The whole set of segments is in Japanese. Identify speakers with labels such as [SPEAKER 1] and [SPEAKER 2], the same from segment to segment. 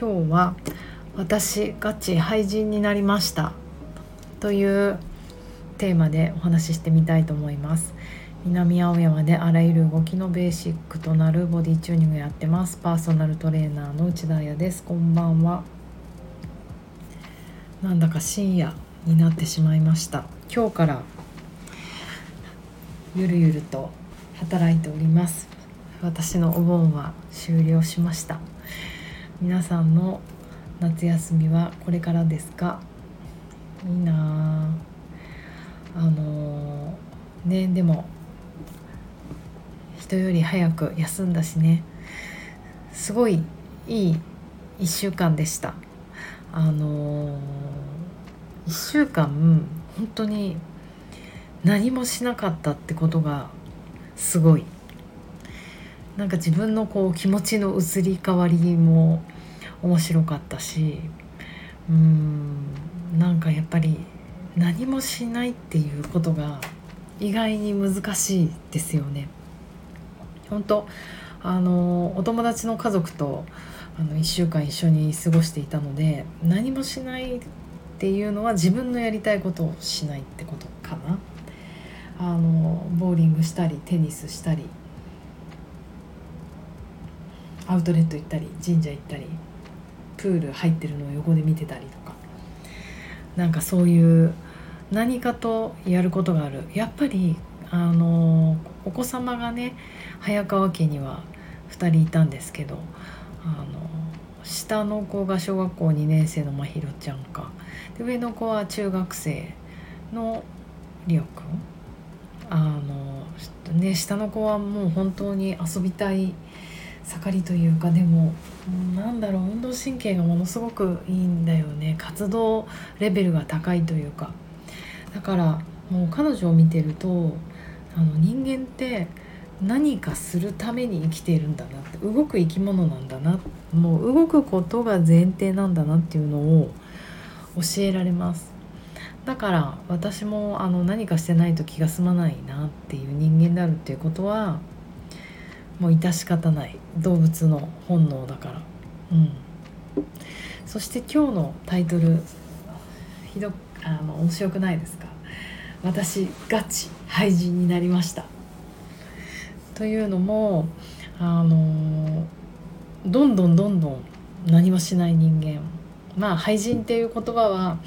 [SPEAKER 1] 今日は私ガチ廃人になりました。というテーマでお話ししてみたいと思います。南青山であらゆる動きのベーシックとなるボディチューニングやってます。パーソナルトレーナーの内田彩です。こんばんは。なんだか深夜になってしまいました。今日からゆるゆると働いております。私のお盆は終了しました。皆さんの夏休みはこれからですか？いいなあ。のー、ねでも人より早く休んだしね。すごいいい1週間でした。あの、1週間本当に何もしなかったってことがすごい。なんか自分のこう気持ちの移り変わりも面白かったしうんなんかやっぱり何もしないっていうことが意外に難しいですよね。本当あのお友達の家族とあの1週間一緒に過ごしていたので何もしないっていうのは自分のやりたいことをしないってことかな。あのボーリングしたりテニスしたりアウトレット行ったり神社行ったりプール入ってるのを横で見てたりとか。なんかそういう何かとやることがある。やっぱりあのお子様がね早川家には2人いたんですけどあの下の子が小学校2年生のまひろちゃんか。で上の子は中学生のりおくん。あのね下の子はもう本当に遊びたい盛りというかでもなんだろう運動神経がものすごくいいんだよね。活動レベルが高いというか。だからもう彼女を見てるとあの人間って何かするために生きているんだなって動く生き物なんだなもう動くことが前提なんだなっていうのを教えられます。だから私もあの何かしてないと気が済まないなっていう人間であるっていうことはもう致し方ない動物の本能だから。うん。そして今日のタイトルひどあの面白くないですか？私ガチ廃人になりました。というのもあのどんどんどんどん何もしない人間。まあ廃人っていう言葉は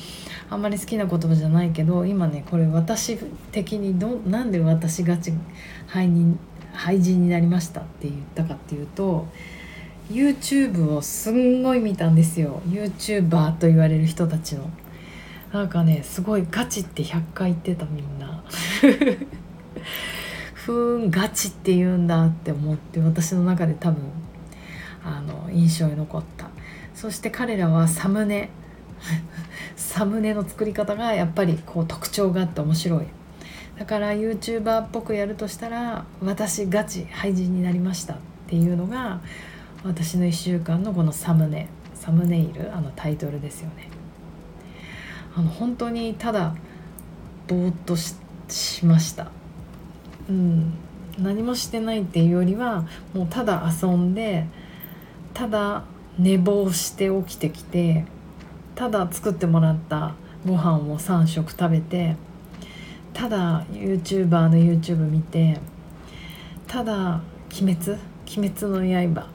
[SPEAKER 1] あんまり好きな言葉じゃないけど今ねこれ私的にどなんで私ガチ廃人廃人になりましたって言ったかっていうと YouTube をすんごい見たんですよ。YouTuber と言われる人たちの。なんかねすごいガチって100回言ってたみんな。ふーんガチって言うんだって思って私の中で多分あの印象に残った。そして彼らはサムネ。サムネの作り方がやっぱりこう特徴があって面白い。だから YouTuber っぽくやるとしたら私ガチ廃人になりましたっていうのが私の1週間のこのサムネサムネイルあのタイトルですよね。あの本当にただぼーっとしました。うん。何もしてないっていうよりはもうただ遊んでただ寝坊して起きてきてただ作ってもらったご飯を3食食べてただ YouTuber の YouTube 見てただ「鬼滅」「鬼滅の刃」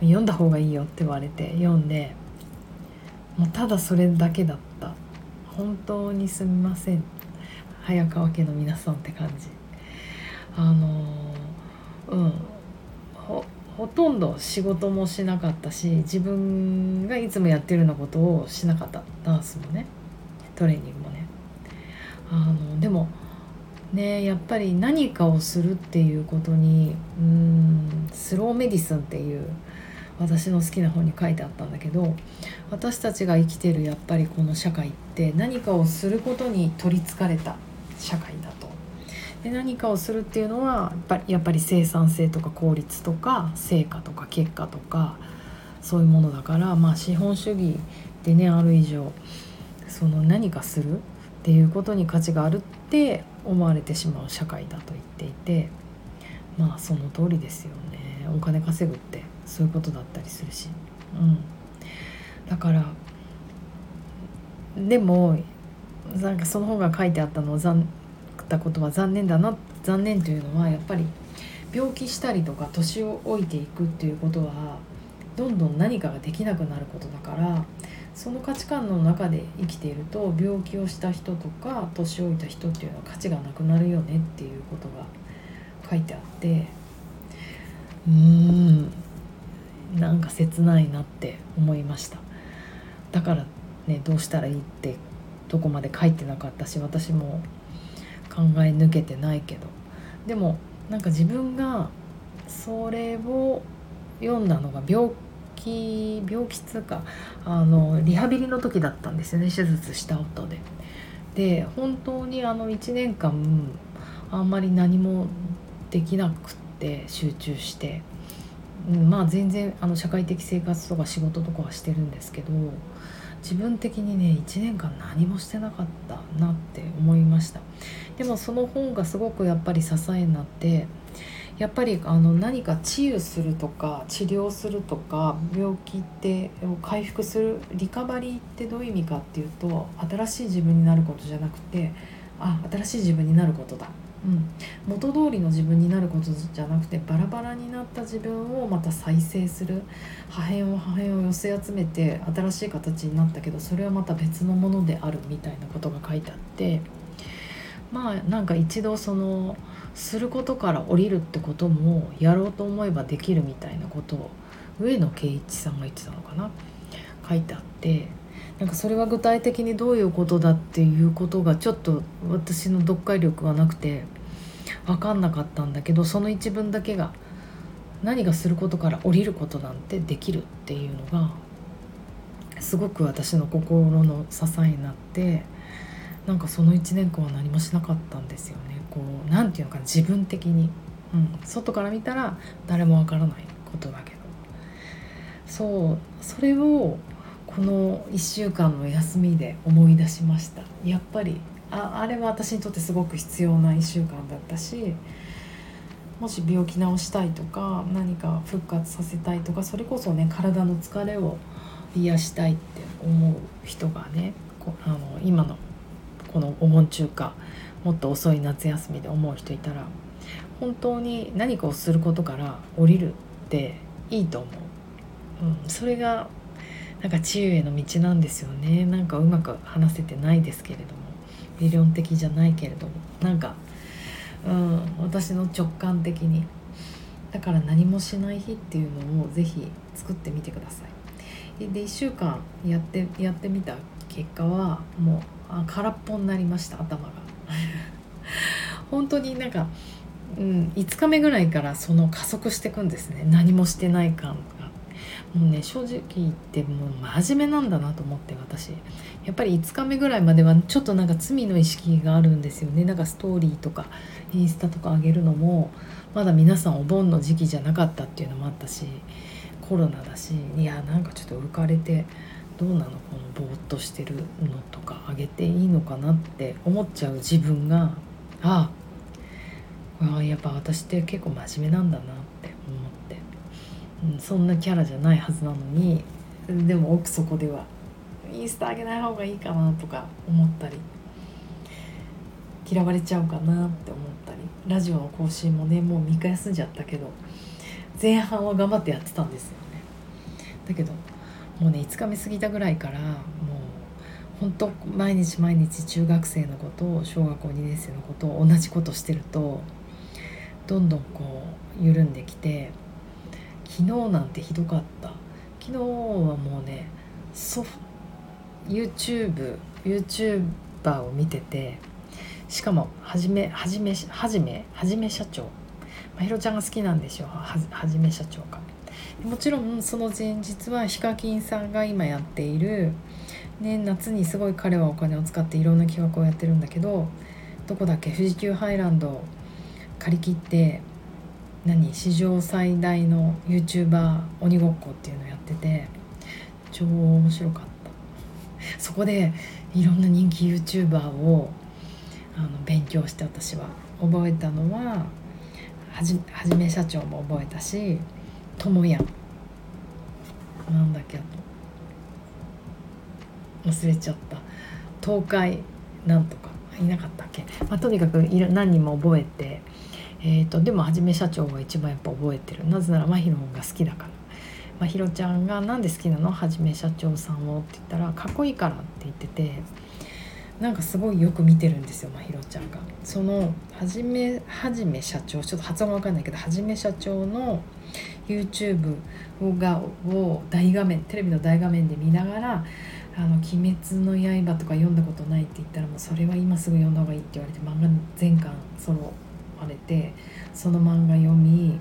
[SPEAKER 1] 読んだ方がいいよって言われて読んでもうただそれだけだった。本当にすみません。早川家の皆さんって感じ。あのうん。ほほとんど仕事もしなかったし自分がいつもやってるようなことをしなかった。ダンスもね。トレーニングもね。あのでもねやっぱり何かをするっていうことにうんスローメディスンっていう私の好きな本に書いてあったんだけど私たちが生きてるやっぱりこの社会って何かをすることに取りつかれた社会だと。で何かをするっていうのはやっぱりやっぱり生産性とか効率とか成果とか結果とかそういうものだからまあ資本主義でねある以上その何かするっていうことに価値があるって思われてしまう社会だと言っていてまあその通りですよね。お金稼ぐってそういうことだったりするし、うん、だからでもなんかその本が書いてあったのを残ったことは残念だな残念というのはやっぱり病気したりとか年を老いていくっていうことはどんどん何かができなくなることだからその価値観の中で生きていると病気をした人とか年老いた人っていうのは価値がなくなるよねっていうことが書いてあってうーんなんか切ないなって思いました。だからねどうしたらいいってどこまで書いてなかったし私も考え抜けてないけど。でもなんか自分がそれを読んだのが病気病気つうかあのリハビリの時だったんですよね手術した後で。で本当にあの1年間あんまり何もできなくって集中して、うん、まあ全然あの社会的生活とか仕事とかはしてるんですけど自分的にね1年間何もしてなかったなって思いましたでもその本がすごくやっぱり支えになってやっぱりあの何か治癒するとか治療するとか病気って回復するリカバリーってどういう意味かっていうと新しい自分になることじゃなくてあ新しい自分になることだ。うん、元通りの自分になることじゃなくてバラバラになった自分をまた再生する。破片を破片を寄せ集めて新しい形になったけどそれはまた別のものであるみたいなことが書いてあって。まあなんか一度そのすることから降りるってこともやろうと思えばできるみたいなことを上野圭一さんが言ってたのかな書いてあってなんかそれは具体的にどういうことだっていうことがちょっと私の読解力がなくて分かんなかったんだけどその一文だけが何がすることから降りることなんてできるっていうのがすごく私の心の支えになってなんかその1年間は何もしなかったんですよね。こう何て言うのか自分的に、うん、外から見たら誰もわからないことだけど。そう。それをこの1週間の休みで思い出しました。やっぱり。ああれは私にとってすごく必要な1週間だったしもし病気治したいとか何か復活させたいとかそれこそね体の疲れを癒したいって思う人がねあの今のこのお盆中かもっと遅い夏休みで思う人いたら本当に何かをすることから降りるっていいと思う、うん、それがなんか治癒への道なんですよね。なんかうまく話せてないですけれども。理論的じゃないけれども。なんか、うん、私の直感的に。だから何もしない日っていうのを是非作ってみてください。で1週間やってやってみた結果はもう空っぽになりました頭が。本当になんか、うん、5日目ぐらいからその加速していくんですね。何もしてない感が。もうね正直言ってもう真面目なんだなと思って私。やっぱり5日目ぐらいまではちょっとなんか罪の意識があるんですよね。なんかストーリーとかインスタとか上げるのもまだ皆さんお盆の時期じゃなかったっていうのもあったしコロナだしいやなんかちょっと浮かれてどうなのこのぼーっとしてるのとか上げていいのかなって思っちゃう自分がああやっぱ私って結構真面目なんだなうん、そんなキャラじゃないはずなのにでも奥底ではインスタ上げない方がいいかなとか思ったり嫌われちゃうかなって思ったりラジオの更新もねもう3日休んじゃったけど前半は頑張ってやってたんですよね。だけどもうね5日目過ぎたぐらいからもう本当毎日毎日中学生のことを小学校2年生のことを同じことしてるとどんどんこう緩んできて昨日なんてひどかった。昨日はもうねソフ YouTube YouTuber を見ててしかもはじめはじめはじめはじめ社長。まひろちゃんが好きなんでしょうははじめ社長が。もちろんその前日はヒカキンさんが今やっている、ね、夏にすごい彼はお金を使っていろんな企画をやってるんだけどどこだっけ？富士急ハイランド借り切って何史上最大の YouTuber 鬼ごっこっていうのをやってて超面白かった。そこでいろんな人気 YouTuber をあの勉強して私は。覚えたのははじはじめ社長も覚えたしともやなんだっけあと。忘れちゃった。東海なんとか。いなかったっけ、まあ、とにかく何人も覚えて、えーと、でもはじめ社長が一番やっぱ覚えてるなぜなら真宙が好きだから。まひろちゃんが「何で好きなの？はじめ社長さんを」って言ったら「かっこいいから」って言っててなんかすごいよく見てるんですよまひろちゃんが。そのはじめはじめ社長ちょっと発音わかんないけどはじめ社長の YouTube がを大画面テレビの大画面で見ながら「あの鬼滅の刃」とか読んだことないって言ったらもうそれは今すぐ読んだ方がいいって言われて漫画全巻そろわれてその漫画読み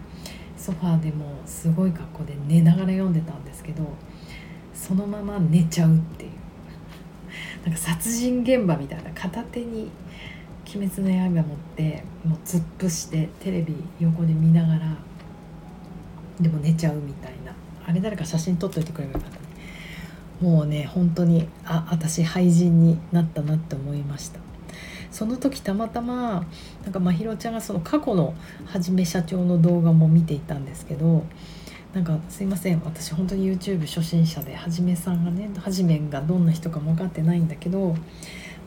[SPEAKER 1] ソファーでもすごい格好で寝ながら読んでたんですけどそのまま寝ちゃうっていう。なんか殺人現場みたいな片手に「鬼滅の刃」持ってもう突っ伏してテレビ横で見ながらでも寝ちゃうみたいな。あれ誰か写真撮っといてくればよかったねもうね本当にあ私廃人になったなって思いました。その時たまたまなんかまひろちゃんがその過去のはじめ社長の動画も見ていたんですけどなんかすいません私本当に YouTube 初心者ではじめさんがねはじめがどんな人かも分かってないんだけど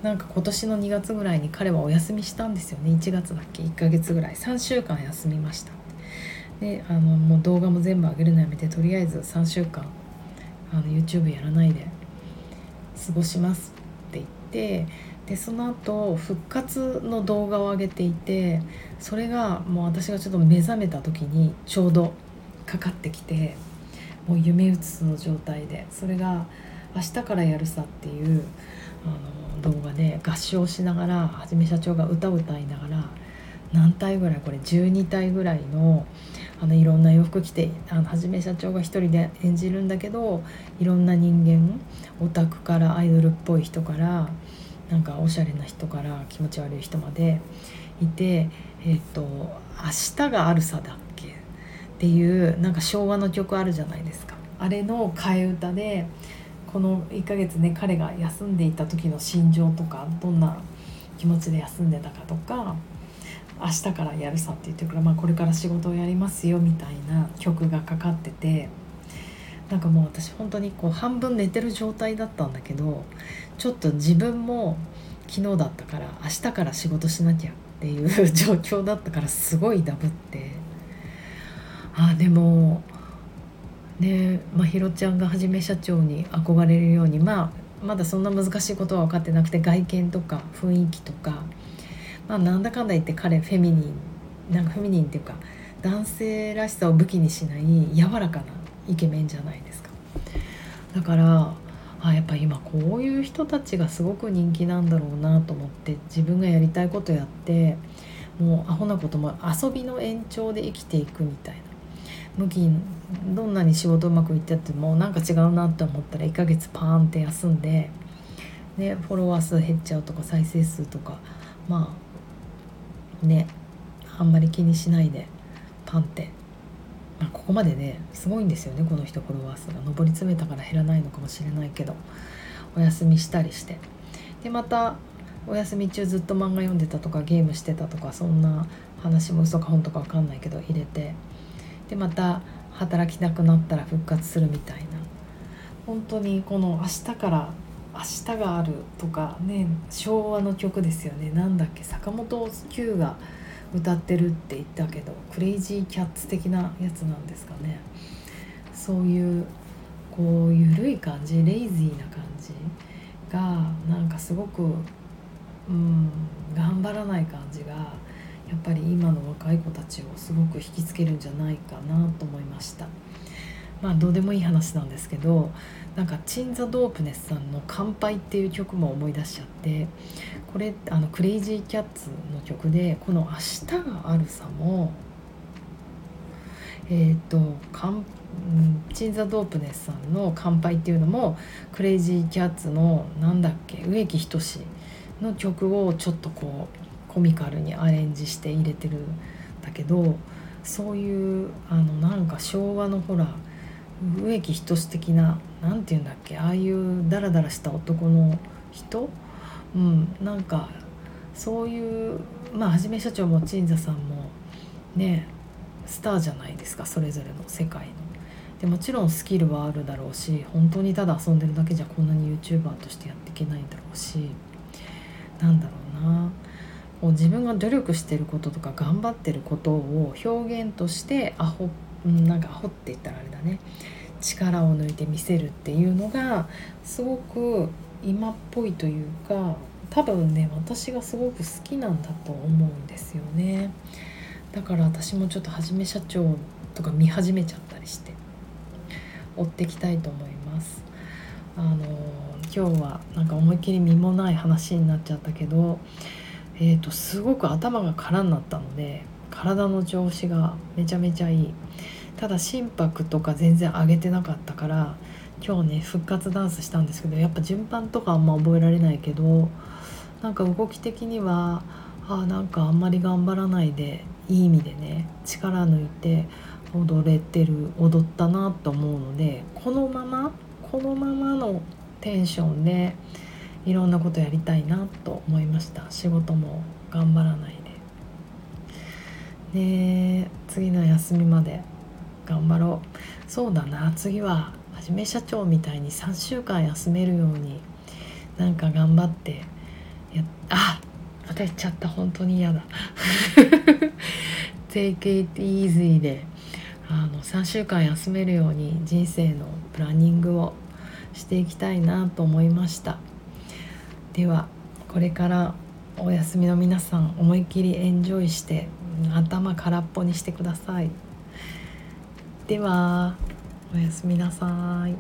[SPEAKER 1] なんか今年の2月ぐらいに彼はお休みしたんですよね。1月だっけ？1ヶ月ぐらい。3週間休みました。であのもう動画も全部上げるのやめてとりあえず3週間あの YouTube やらないで過ごしますって言ってでその後復活の動画を上げていてそれがもう私がちょっと目覚めた時にちょうどかかってきてもう夢うつの状態でそれが「明日からやるさ」っていうあの動画で合唱しながらはじめ社長が歌を歌いながら何体ぐらいこれ12体ぐらいのあのいろんな洋服着てあのはじめ社長が一人で演じるんだけどいろんな人間オタクからアイドルっぽい人からなんかおしゃれな人から気持ち悪い人までいてえっ、ー、と「明日があるさ」だっけ？っていうなんか昭和の曲あるじゃないですか。あれの替え歌でこの1ヶ月ね彼が休んでいた時の心情とかどんな気持ちで休んでたかとか明日からやるさって言ってくる、まあ、これから仕事をやりますよみたいな曲がかかっててなんかもう私本当にこう半分寝てる状態だったんだけどちょっと自分も昨日だったから明日から仕事しなきゃっていう 状況だったからすごいダブって。あでもねまひろちゃんがはじめ社長に憧れるようにまあまだそんな難しいことは分かってなくて外見とか雰囲気とかまあなんだかんだ言って彼フェミニンなんかフェミニンっていうか男性らしさを武器にしない柔らかなイケメンじゃないですか。だからあやっぱ今こういう人たちがすごく人気なんだろうなと思って自分がやりたいことやってもうアホなことも遊びの延長で生きていくみたいな。向きにどんなに仕事うまくいってってもなんか違うなって思ったら1ヶ月パーンって休んで、ね、フォロワー数減っちゃうとか再生数とかまあねあんまり気にしないでパンってまあ、ここまでねすごいんですよねこの人フォロワー数が。上り詰めたから減らないのかもしれないけど。お休みしたりして。でまたお休み中ずっと漫画読んでたとかゲームしてたとかそんな話も嘘か本とか分かんないけど入れて。でまた働きたくなったら復活するみたいな。本当にこの「明日から明日がある」とかね昭和の曲ですよね。なんだっけ坂本九が「歌ってるって言ったけどクレイジーキャッツ的なやつなんですかね。そういうこう緩い感じレイジーな感じがなんかすごくうん頑張らない感じがやっぱり今の若い子たちをすごく引きつけるんじゃないかなと思いました。まあどうでもいい話なんですけどなんかチン・ザ・ドープネスさんの「乾杯」っていう曲も思い出しちゃってこれあのクレイジーキャッツの曲でこの「明日があるさ」もえっ、ー、とかんチン・ザ・ドープネスさんの「乾杯」っていうのもクレイジーキャッツのなんだっけ植木仁の曲をちょっとこうコミカルにアレンジして入れてるんだけどそういうあのなんか昭和のほら植木仁的な何て言うんだっけああいうダラダラした男の人？うんなんかそういうまあはじめ社長も鎮座さんもねスターじゃないですかそれぞれの世界の。でもちろんスキルはあるだろうし本当にただ遊んでるだけじゃこんなに YouTuber としてやっていけないんだろうしなんだろうなこう自分が努力してることとか頑張ってることを表現としてアホっなんかアホって言ったらあれだね。力を抜いて見せるっていうのがすごく今っぽいというか多分ね私がすごく好きなんだと思うんですよね。だから私もちょっとはじめ社長とか見始めちゃったりして追っていきたいと思います。あの今日はなんか思いっきり身もない話になっちゃったけどえーと、すごく頭が空になったので体の調子がめちゃめちゃいい。ただ心拍とか全然上げてなかったから今日ね復活ダンスしたんですけどやっぱ順番とかあんま覚えられないけどなんか動き的にはあなんかあんまり頑張らないでいい意味でね力抜いて踊れてる踊ったなと思うのでこのままこのままのテンションでいろんなことやりたいなと思いました。仕事も頑張らないで。で次の休みまで。頑張ろう。そうだな。次ははじめ社長みたいに3週間休めるようになんか頑張ってやあまた言っちゃった本当に嫌だ。Take it easy であの3週間休めるように人生のプランニングをしていきたいなと思いました。ではこれからお休みの皆さん思いっきりエンジョイして頭空っぽにしてください。ではおやすみなさい。